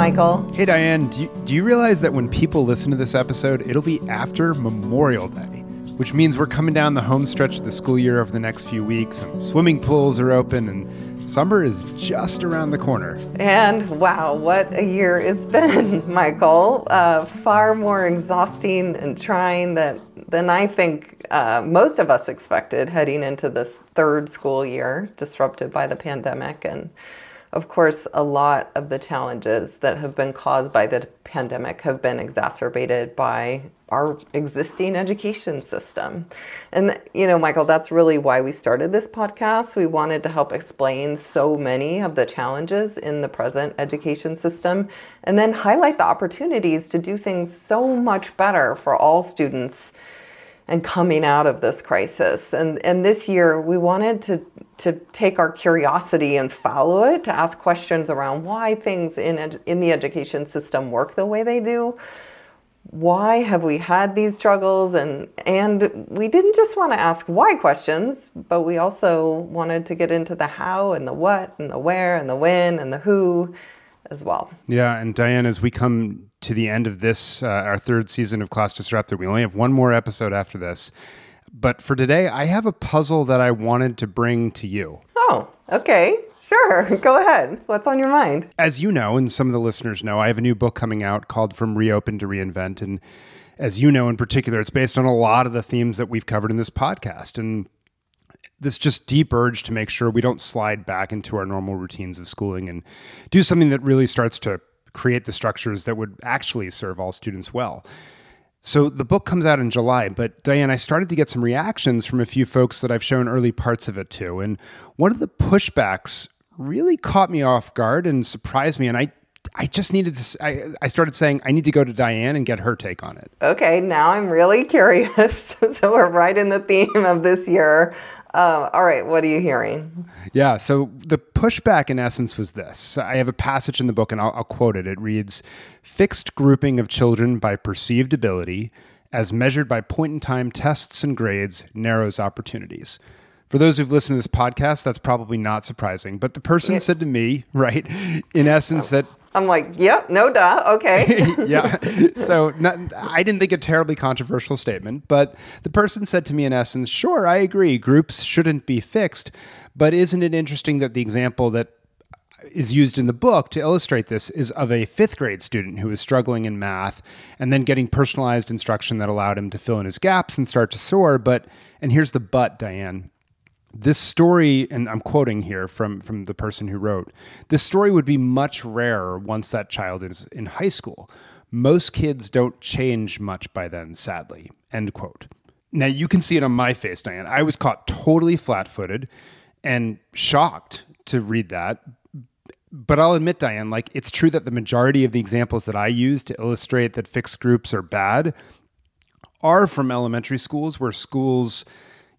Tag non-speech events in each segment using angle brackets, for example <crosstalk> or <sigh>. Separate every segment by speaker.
Speaker 1: Michael.
Speaker 2: Hey, Diane. Do you, do you realize that when people listen to this episode, it'll be after Memorial Day, which means we're coming down the home stretch of the school year over the next few weeks, and swimming pools are open, and summer is just around the corner.
Speaker 1: And wow, what a year it's <laughs> been, Michael. Uh, far more exhausting and trying that, than I think uh, most of us expected heading into this third school year disrupted by the pandemic. And of course, a lot of the challenges that have been caused by the pandemic have been exacerbated by our existing education system. And, you know, Michael, that's really why we started this podcast. We wanted to help explain so many of the challenges in the present education system and then highlight the opportunities to do things so much better for all students and coming out of this crisis. And, and this year, we wanted to, to take our curiosity and follow it, to ask questions around why things in, ed- in the education system work the way they do. Why have we had these struggles? And, and we didn't just want to ask why questions, but we also wanted to get into the how and the what and the where and the when and the who as well.
Speaker 2: Yeah, and Diane, as we come to the end of this, uh, our third season of Class Disrupted, we only have one more episode after this. But for today, I have a puzzle that I wanted to bring to you.
Speaker 1: Oh, okay. Sure. <laughs> Go ahead. What's on your mind?
Speaker 2: As you know, and some of the listeners know, I have a new book coming out called From Reopen to Reinvent. And as you know in particular, it's based on a lot of the themes that we've covered in this podcast. And this just deep urge to make sure we don't slide back into our normal routines of schooling and do something that really starts to create the structures that would actually serve all students well. So the book comes out in July, but Diane, I started to get some reactions from a few folks that I've shown early parts of it to. And one of the pushbacks really caught me off guard and surprised me. And I I just needed to. I, I started saying I need to go to Diane and get her take on it.
Speaker 1: Okay, now I'm really <laughs> curious. so we're right in the theme of this year. Um, all right, what are you hearing?
Speaker 2: Yeah, so the pushback in essence was this. I have a passage in the book and I'll, I'll quote it. It reads Fixed grouping of children by perceived ability, as measured by point in time tests and grades, narrows opportunities. For those who've listened to this podcast, that's probably not surprising. But the person yeah. said to me, right, in essence, that
Speaker 1: I'm like, yep, no duh, okay. <laughs>
Speaker 2: yeah. <laughs> So not, I didn't think a terribly controversial statement, but the person said to me, in essence, sure, I agree, groups shouldn't be fixed. But isn't it interesting that the example that is used in the book to illustrate this is of a fifth grade student who was struggling in math and then getting personalized instruction that allowed him to fill in his gaps and start to soar. But, and here's the but, Diane this story, and I'm quoting here from, from the person who wrote, this story would be much rarer once that child is in high school. Most kids don't change much by then, sadly. End quote. Now you can see it on my face, Diane. I was caught totally flat footed and shocked to read that. But I'll admit, Diane, like it's true that the majority of the examples that I use to illustrate that fixed groups are bad are from elementary schools where schools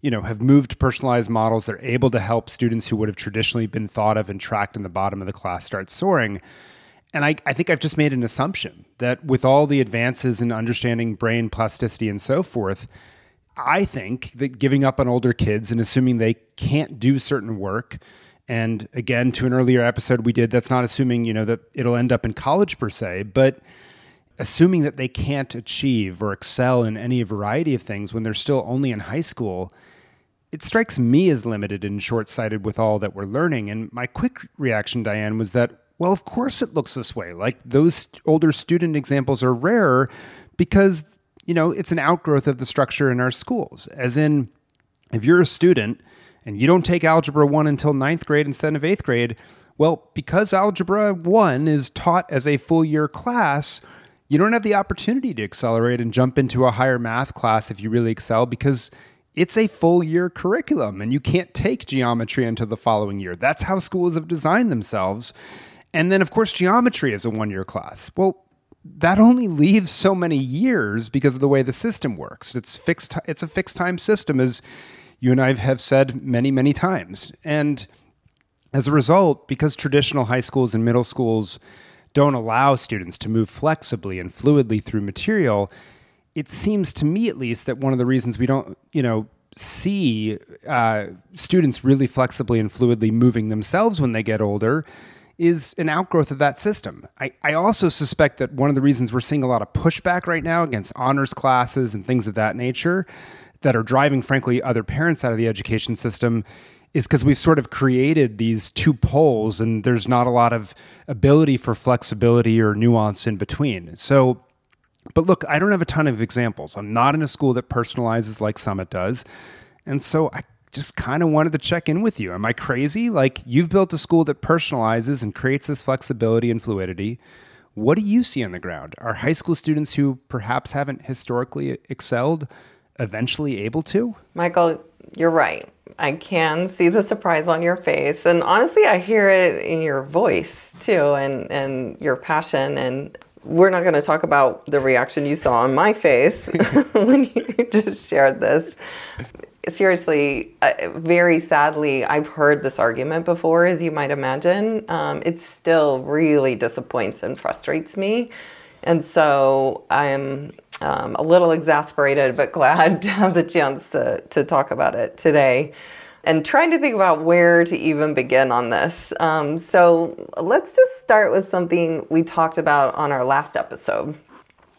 Speaker 2: you know, have moved to personalized models. They're able to help students who would have traditionally been thought of and tracked in the bottom of the class start soaring. And I, I think I've just made an assumption that with all the advances in understanding brain plasticity and so forth, I think that giving up on older kids and assuming they can't do certain work, and again, to an earlier episode we did, that's not assuming, you know, that it'll end up in college per se, but assuming that they can't achieve or excel in any variety of things when they're still only in high school it strikes me as limited and short sighted with all that we're learning. And my quick reaction, Diane, was that, well, of course it looks this way. Like those older student examples are rarer because, you know, it's an outgrowth of the structure in our schools. As in, if you're a student and you don't take Algebra 1 until ninth grade instead of eighth grade, well, because Algebra 1 is taught as a full year class, you don't have the opportunity to accelerate and jump into a higher math class if you really excel because it's a full year curriculum and you can't take geometry into the following year. That's how schools have designed themselves. And then, of course, geometry is a one year class. Well, that only leaves so many years because of the way the system works. It's fixed. It's a fixed time system, as you and I have said many, many times. And as a result, because traditional high schools and middle schools don't allow students to move flexibly and fluidly through material, it seems to me at least that one of the reasons we don't, you know, see uh, students really flexibly and fluidly moving themselves when they get older is an outgrowth of that system. I, I also suspect that one of the reasons we're seeing a lot of pushback right now against honors classes and things of that nature that are driving, frankly, other parents out of the education system is because we've sort of created these two poles and there's not a lot of ability for flexibility or nuance in between. So, but look, I don't have a ton of examples. I'm not in a school that personalizes like Summit does. And so I just kind of wanted to check in with you. Am I crazy? Like, you've built a school that personalizes and creates this flexibility and fluidity. What do you see on the ground? Are high school students who perhaps haven't historically excelled eventually able to?
Speaker 1: Michael, you're right. I can see the surprise on your face. And honestly, I hear it in your voice too and, and your passion. And we're not going to talk about the reaction you saw on my face <laughs> <laughs> when you just shared this. Seriously, uh, very sadly, I've heard this argument before, as you might imagine. Um, it still really disappoints and frustrates me. And so I'm um, a little exasperated, but <laughs> glad to have the chance to, to talk about it today and trying to think about where to even begin on this. Um, so let's just start with something we talked about on our last episode,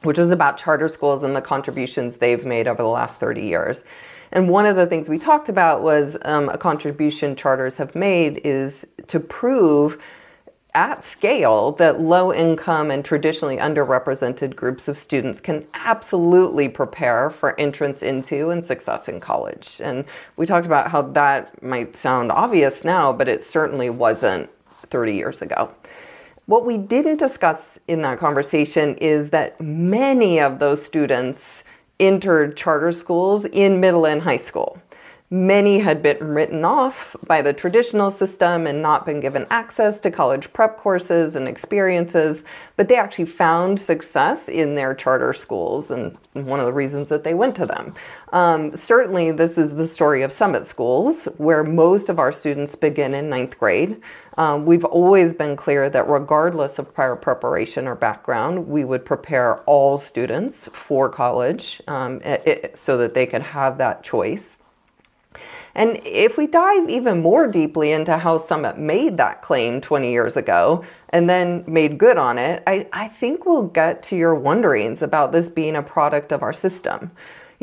Speaker 1: which was about charter schools and the contributions they've made over the last 30 years. And one of the things we talked about was um, a contribution charters have made is to prove at scale that low income and traditionally underrepresented groups of students can absolutely prepare for entrance into and success in college. And we talked about how that might sound obvious now, but it certainly wasn't 30 years ago. What we didn't discuss in that conversation is that many of those students entered charter schools in middle and high school. Many had been written off by the traditional system and not been given access to college prep courses and experiences, but they actually found success in their charter schools, and one of the reasons that they went to them. Um, certainly, this is the story of Summit Schools, where most of our students begin in ninth grade. Um, we've always been clear that regardless of prior preparation or background, we would prepare all students for college um, it, so that they could have that choice. And if we dive even more deeply into how Summit made that claim 20 years ago and then made good on it, I, I think we'll get to your wonderings about this being a product of our system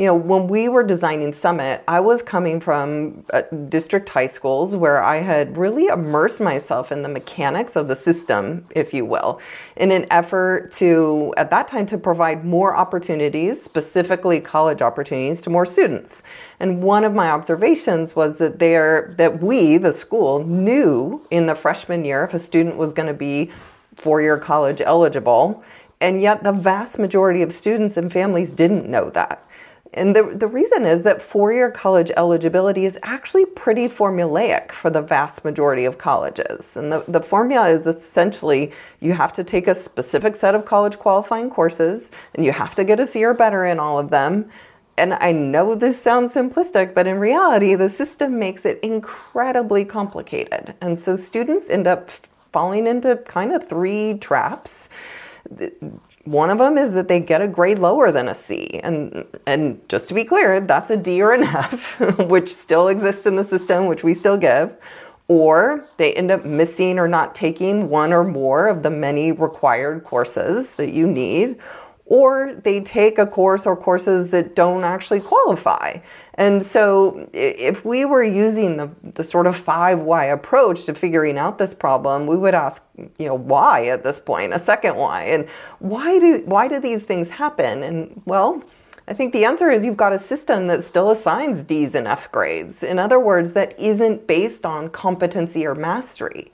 Speaker 1: you know, when we were designing Summit, I was coming from uh, district high schools where I had really immersed myself in the mechanics of the system, if you will, in an effort to, at that time, to provide more opportunities, specifically college opportunities, to more students. And one of my observations was that there, that we, the school, knew in the freshman year if a student was going to be four-year college eligible, and yet the vast majority of students and families didn't know that. And the, the reason is that four year college eligibility is actually pretty formulaic for the vast majority of colleges. And the, the formula is essentially you have to take a specific set of college qualifying courses and you have to get a C or better in all of them. And I know this sounds simplistic, but in reality, the system makes it incredibly complicated. And so students end up falling into kind of three traps one of them is that they get a grade lower than a C. And, and just to be clear, that's a D or an <laughs> F, which still exists in the system, which we still give. Or they end up missing or not taking one or more of the many required courses that you need or they take a course or courses that don't actually qualify. And so, if we were using the, the sort of five why approach to figuring out this problem, we would ask, you know, why at this point, a second why, and why do why do these things happen? And well, I think the answer is you've got a system that still assigns D's and F grades. In other words, that isn't based on competency or mastery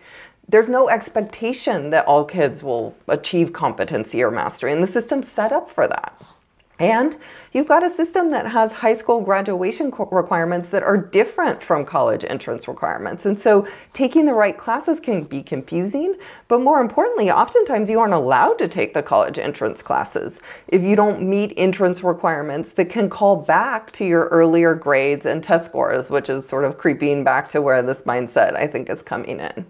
Speaker 1: there's no expectation that all kids will achieve competency or mastery, and the system's set up for that. And you've got a system that has high school graduation requirements that are different from college entrance requirements. And so taking the right classes can be confusing, but more importantly, oftentimes you aren't allowed to take the college entrance classes if you don't meet entrance requirements that can call back to your earlier grades and test scores, which is sort of creeping back to where this mindset I think is coming in.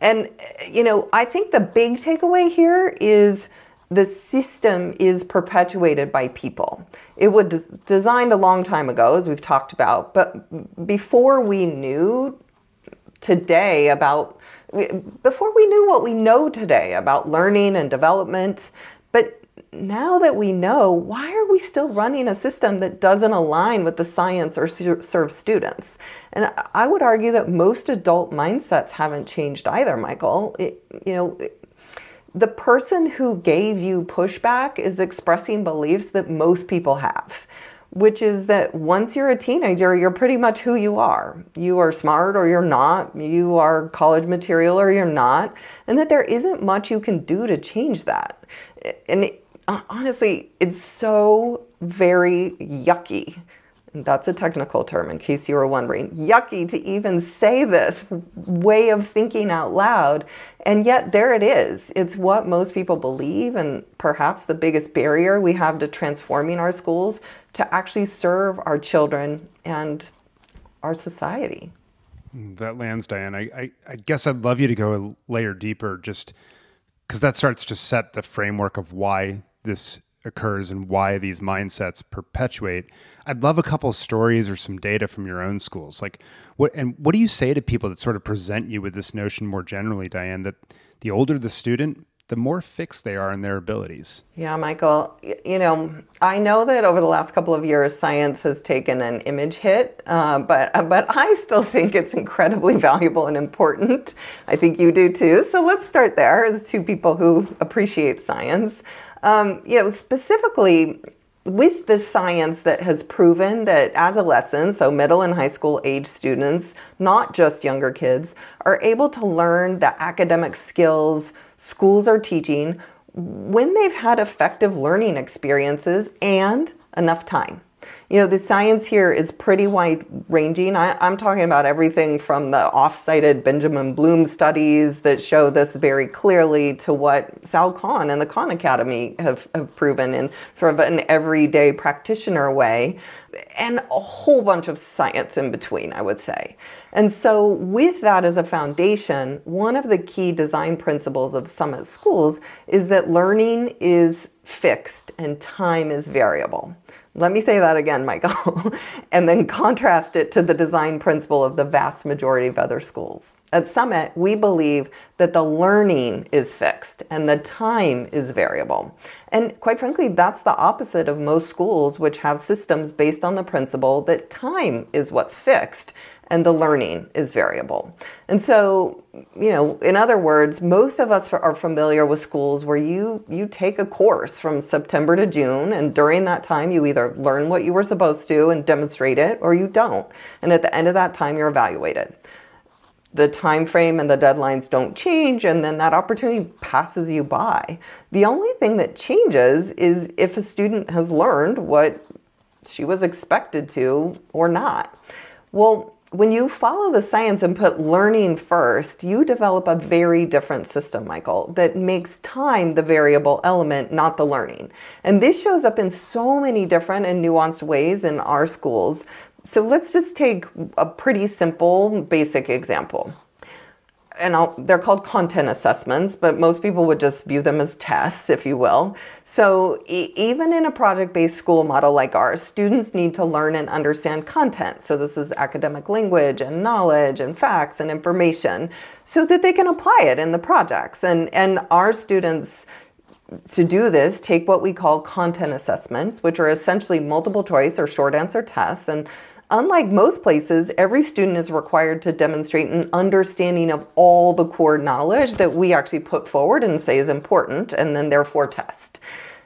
Speaker 1: And, you know, I think the big takeaway here is the system is perpetuated by people. It was designed a long time ago, as we've talked about, but before we knew today about before we knew what we know today about learning and development. But now that we know, why are we still running a system that doesn't align with the science or serve students? And I would argue that most adult mindsets haven't changed either, Michael. It, you know, the person who gave you pushback is expressing beliefs that most people have which is that once you're a teenager, you're pretty much who you are. You are smart or you're not. You are college material or you're not. And that there isn't much you can do to change that. And it, honestly, it's so very yucky. That's a technical term in case you were wondering. Yucky to even say this way of thinking out loud. And yet, there it is. It's what most people believe, and perhaps the biggest barrier we have to transforming our schools to actually serve our children and our society.
Speaker 2: That lands, Diane. I, I, I guess I'd love you to go a layer deeper just because that starts to set the framework of why this occurs and why these mindsets perpetuate. I'd love a couple of stories or some data from your own schools. Like what and what do you say to people that sort of present you with this notion more generally, Diane, that the older the student, the more fixed they are in their abilities.
Speaker 1: Yeah, Michael, you know, I know that over the last couple of years, science has taken an image hit, uh, but but I still <laughs> think it's incredibly valuable and important. I think you do too. So let's start there as two people who appreciate science. Um, you know, specifically, with the science that has proven that adolescents, so middle and high school age students, not just younger kids, are able to learn the academic skills schools are teaching when they've had effective learning experiences and enough time. You know, the science here is pretty wide ranging. I, am talking about everything from the off cited Benjamin Bloom studies that show this very clearly to what Sal Khan and the Khan Academy have, have proven in sort of an everyday practitioner way, and a whole bunch of science in between, I would say. And so, with that as a foundation, one of the key design principles of Summit Schools is that learning is fixed and time is variable. Let me say that again, Michael, <laughs> and then contrast it to the design principle of the vast majority of other schools. At Summit, we believe that the learning is fixed and the time is variable. And quite frankly, that's the opposite of most schools, which have systems based on the principle that time is what's fixed and the learning is variable. And so, you know, in other words, most of us are familiar with schools where you you take a course from September to June and during that time you either learn what you were supposed to and demonstrate it or you don't. And at the end of that time you're evaluated. The time frame and the deadlines don't change and then that opportunity passes you by. The only thing that changes is if a student has learned what she was expected to or not. Well, when you follow the science and put learning first, you develop a very different system, Michael, that makes time the variable element, not the learning. And this shows up in so many different and nuanced ways in our schools. So let's just take a pretty simple, basic example and I'll, they're called content assessments, but most people would just view them as tests, if you will. So, e- even in a project based school model like ours, students need to learn and understand content. So, this is academic language and knowledge and facts and information so that they can apply it in the projects. And, and our students, to do this, take what we call content assessments, which are essentially multiple choice or short answer tests. And Unlike most places, every student is required to demonstrate an understanding of all the core knowledge that we actually put forward and say is important, and then therefore test.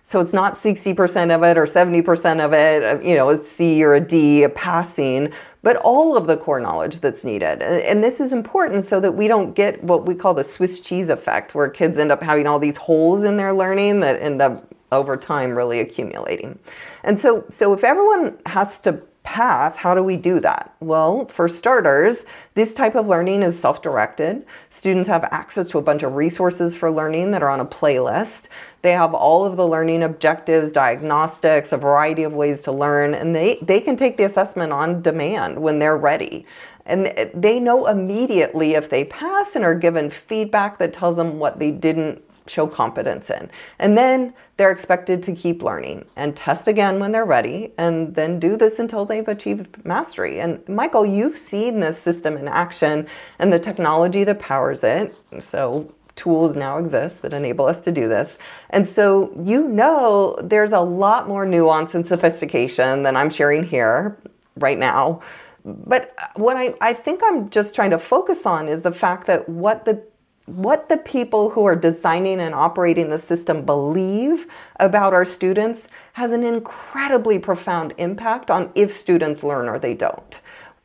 Speaker 1: So it's not 60% of it or 70% of it, uh, you know, a C or a D, a passing, but all of the core knowledge that's needed. And this is important so that we don't get what we call the Swiss cheese effect, where kids end up having all these holes in their learning that end up over time really accumulating. And so, so if everyone has to pass, how do we do that? Well, for starters, this type of learning is self directed. Students have access to a bunch of resources for learning that are on a playlist. They have all of the learning objectives, diagnostics, a variety of ways to learn, and they, they can take the assessment on demand when they're ready. And they know immediately if they pass and are given feedback that tells them what they didn't show competence in. And then they're expected to keep learning and test again when they're ready and then do this until they've achieved mastery. And Michael, you've seen this system in action and the technology that powers it. So tools now exist that enable us to do this. And so you know there's a lot more nuance and sophistication than I'm sharing here right now. But what I, I think I'm just trying to focus on is the fact that what the what the people who are designing and operating the system believe about our students has an incredibly profound impact on if students learn or they don't.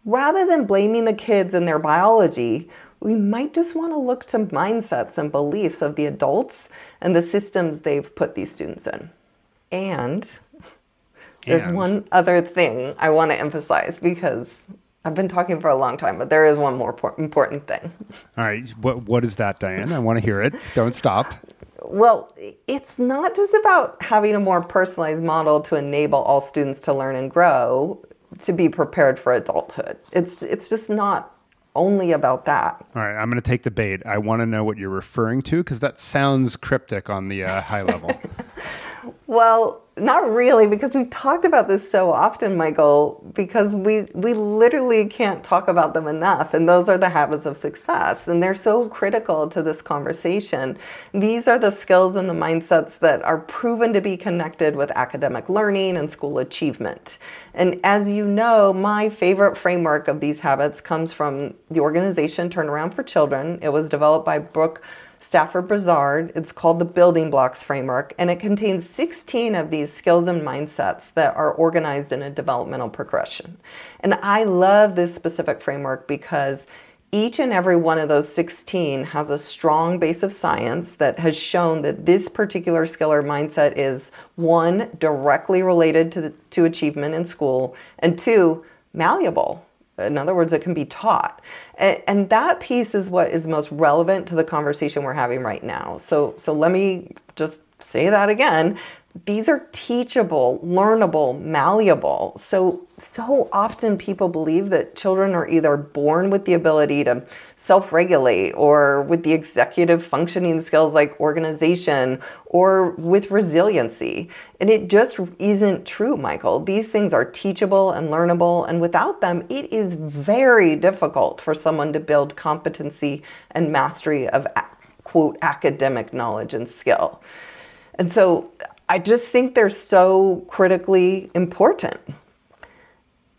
Speaker 1: Rather than blaming the kids and their biology, we might just want to look to mindsets and beliefs of the adults and the systems they've put these students in. And there's
Speaker 2: And?
Speaker 1: one other thing I want to emphasize because I've been talking for a long time, but there is one more por- important thing. <laughs>
Speaker 2: All right. What what is that, Diane? I want to hear it. Don't stop.
Speaker 1: Well, it's not just about having a more personalized model to enable all students to learn and grow to be prepared for adulthood. It's it's just not only about that.
Speaker 2: All right. I'm going to take the bait. I want to know what you're referring to because that sounds cryptic on the uh, high level. <laughs>
Speaker 1: Well, not really, because we've talked about this so often, Michael, because we, we literally can't talk about them enough. And those are the habits of success. And they're so critical to this conversation. These are the skills and the mindsets that are proven to be connected with academic learning and school achievement. And as you know, my favorite framework of these habits comes from the organization Turnaround for Children. It was developed by Brooke. Stafford Brizard. It's called the Building Blocks Framework, and it contains 16 of these skills and mindsets that are organized in a developmental progression. And I love this specific framework because each and every one of those 16 has a strong base of science that has shown that this particular skill or mindset is one, directly related to, the, to achievement in school, and two, malleable. In other words, it can be taught. And, and that piece is what is most relevant to the conversation we're having right now. So, so let me just say that again. These are teachable, learnable, malleable. So, so often people believe that children are either born with the ability to self regulate or with the executive functioning skills like organization or with resiliency. And it just isn't true, Michael. These things are teachable and learnable, and without them, it is very difficult for someone to build competency and mastery of quote academic knowledge and skill. And so I just think they're so critically important.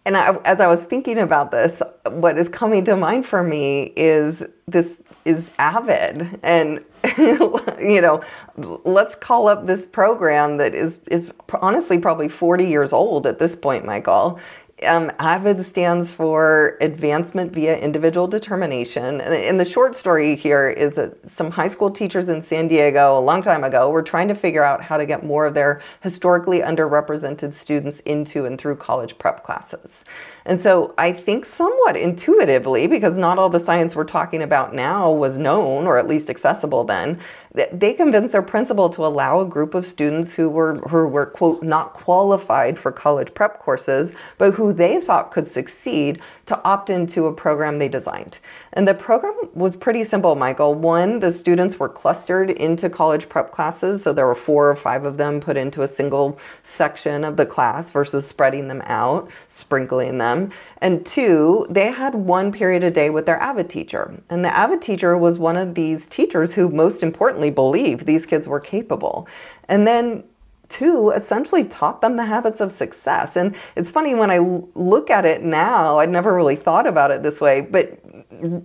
Speaker 1: And I, as I was thinking about this, what is coming to mind for me is this is Avid, and <laughs> you know, let's call up this program that is is honestly probably 40 years old at this point, Michael. Um, AVID stands for Advancement via Individual Determination. And the short story here is that some high school teachers in San Diego a long time ago were trying to figure out how to get more of their historically underrepresented students into and through college prep classes. And so I think somewhat intuitively, because not all the science we're talking about now was known or at least accessible then, they convinced their principal to allow a group of students who were who were quote not qualified for college prep courses, but who they thought could succeed to opt into a program they designed. And the program was pretty simple, Michael. One, the students were clustered into college prep classes, so there were four or five of them put into a single section of the class versus spreading them out, sprinkling them. And two, they had one period a day with their AVID teacher. And the AVID teacher was one of these teachers who most importantly believed these kids were capable. And then two essentially taught them the habits of success. And it's funny when I look at it now, I'd never really thought about it this way, but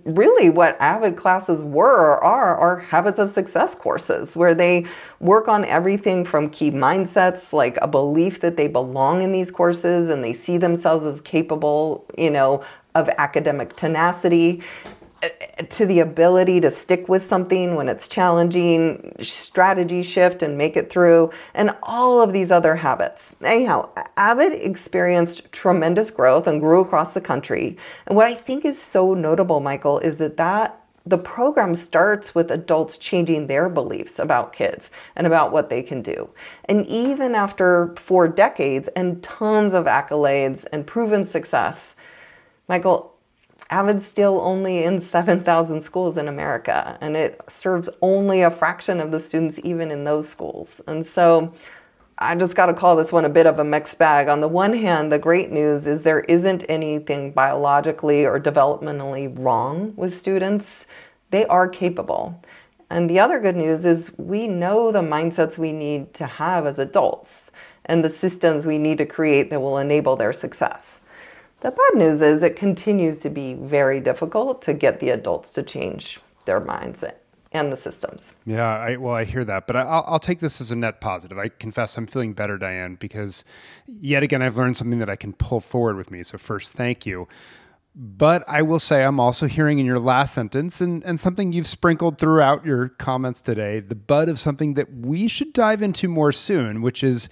Speaker 1: really what avid classes were or are are habits of success courses where they work on everything from key mindsets like a belief that they belong in these courses and they see themselves as capable you know of academic tenacity to the ability to stick with something when it's challenging, strategy shift and make it through, and all of these other habits. Anyhow, Avid experienced tremendous growth and grew across the country. And what I think is so notable, Michael, is that that the program starts with adults changing their beliefs about kids and about what they can do. And even after four decades and tons of accolades and proven success, Michael, Avid's still only in 7,000 schools in America, and it serves only a fraction of the students even in those schools. And so I just got to call this one a bit of a mixed bag. On the one hand, the great news is there isn't anything biologically or developmentally wrong with students. They are capable. And the other good news is we know the mindsets we need to have as adults and the systems we need to create that will enable their success. The bad news is it continues to be very difficult to get the adults to change their mindset and the systems.
Speaker 2: Yeah, I, well, I hear that, but I, will I'll take this as a net positive. I confess I'm feeling better, Diane, because yet again, I've learned something that I can pull forward with me. So, first, thank you. But I will say, I'm also hearing in your last sentence and, and something you've sprinkled throughout your comments today the bud of something that we should dive into more soon, which is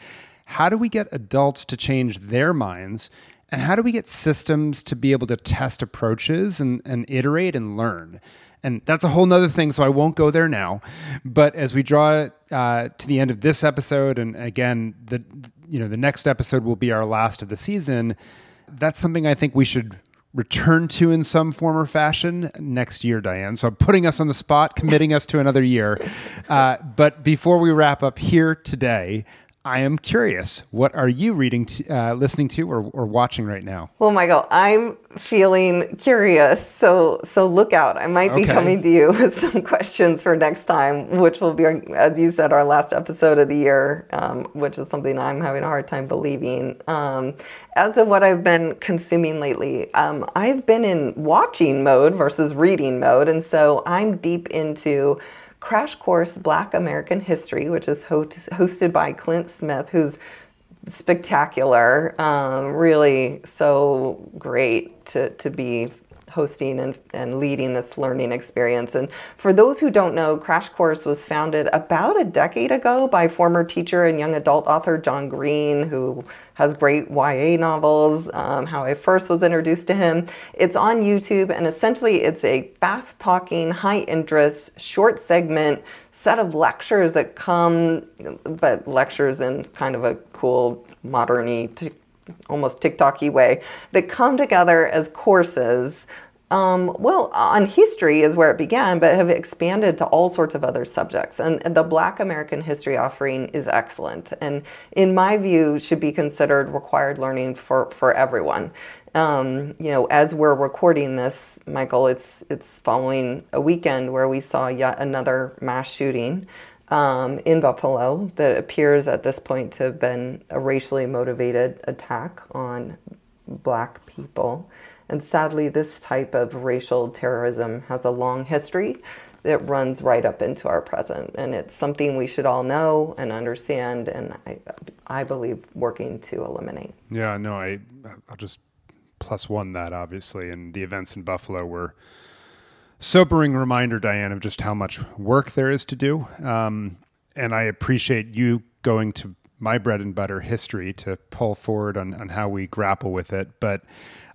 Speaker 2: how do we get adults to change their minds? And how do we get systems to be able to test approaches and, and iterate and learn? and that's a whole nother thing so i won't go there now. But as we draw uh, to the end of this episode and again the you know the next episode will be our last of the season that's something i think we should return to in some form or fashion next year diane. So i'm putting us on the spot committing us to another year. <laughs> Uh, but before we wrap up here today I am curious. What are you reading, to, uh, listening to, or, or watching right now?
Speaker 1: Well, Michael, I'm feeling curious. So, so look out. I might be okay. coming to you <laughs> with some questions for next time, which will be, as you said, our last episode of the year, um, which is something I'm having a hard time believing. Um, as of what I've been consuming lately, um, I've been in watching mode versus reading mode, and so I'm deep into Crash Course Black American History, which is hosted by Clint Smith, who's spectacular, um, really so great to, to be hosting and, and leading this learning experience. And for those who don't know, Crash Course was founded about a decade ago by former teacher and young adult author John Green, who has great YA novels. Um, how I first was introduced to him. It's on YouTube, and essentially, it's a fast talking, high interest, short segment set of lectures that come, but lectures in kind of a cool, moderny, almost TikToky way that come together as courses. Um, well, on history is where it began, but have expanded to all sorts of other subjects. And, the Black American history offering is excellent, and in my view, should be considered required learning for for everyone. Um, you know, as we're recording this, Michael, it's it's following a weekend where we saw yet another mass shooting um, in Buffalo that appears at this point to have been a racially motivated attack on black people. And sadly, this type of racial terrorism has a long history that runs right up into our present. And it's something we should all know and understand, and I, I believe working to eliminate.
Speaker 2: Yeah, no, I, I'll just plus one that, obviously. And the events in Buffalo were sobering reminder, Diane, of just how much work there is to do. Um, and I appreciate you going to my bread and butter history to pull forward on, on how we grapple with it. But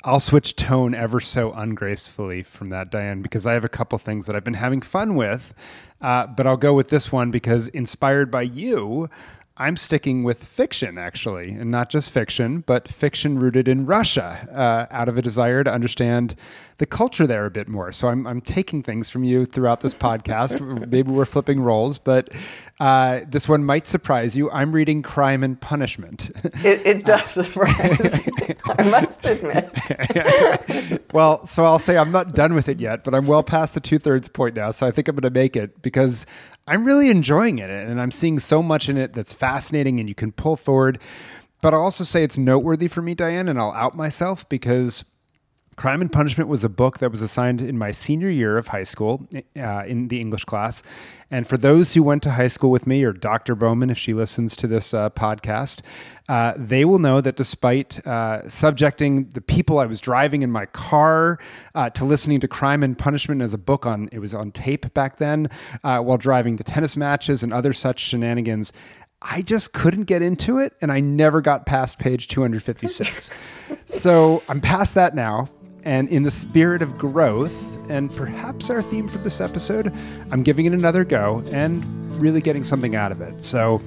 Speaker 2: I'll switch tone ever so ungracefully from that, Diane, because I have a couple things that I've been having fun with. Uh, but I'll go with this one because inspired by you, I'm sticking with fiction, actually, and not just fiction, but fiction rooted in Russia uh, out of a desire to understand the culture there a bit more. So I'm, I'm taking things from you throughout this podcast. <laughs> Maybe we're flipping roles, but uh, this one might surprise you. I'm reading Crime and Punishment. <laughs>
Speaker 1: It, it does surprise me, I must admit. <laughs>
Speaker 2: well, so I'll say I'm not done with it yet, but I'm well past the two thirds point now. So I think I'm going to make it because I'm really enjoying it. And I'm seeing so much in it that's fascinating and you can pull forward. But I'll also say it's noteworthy for me, Diane, and I'll out myself because Crime and Punishment was a book that was assigned in my senior year of high school uh, in the English class. And for those who went to high school with me, or Dr. Bowman, if she listens to this uh, podcast, uh, they will know that despite uh, subjecting the people I was driving in my car uh, to listening to Crime and Punishment as a book on, it was on tape back then, uh, while driving to tennis matches and other such shenanigans, I just couldn't get into it and I never got past page 256. <laughs> so I'm past that now. And in the spirit of growth, and perhaps our theme for this episode, I'm giving it another go and really getting something out of it. So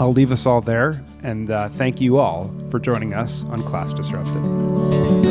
Speaker 2: I'll leave us all there. And uh, thank you all for joining us on Class Disrupted.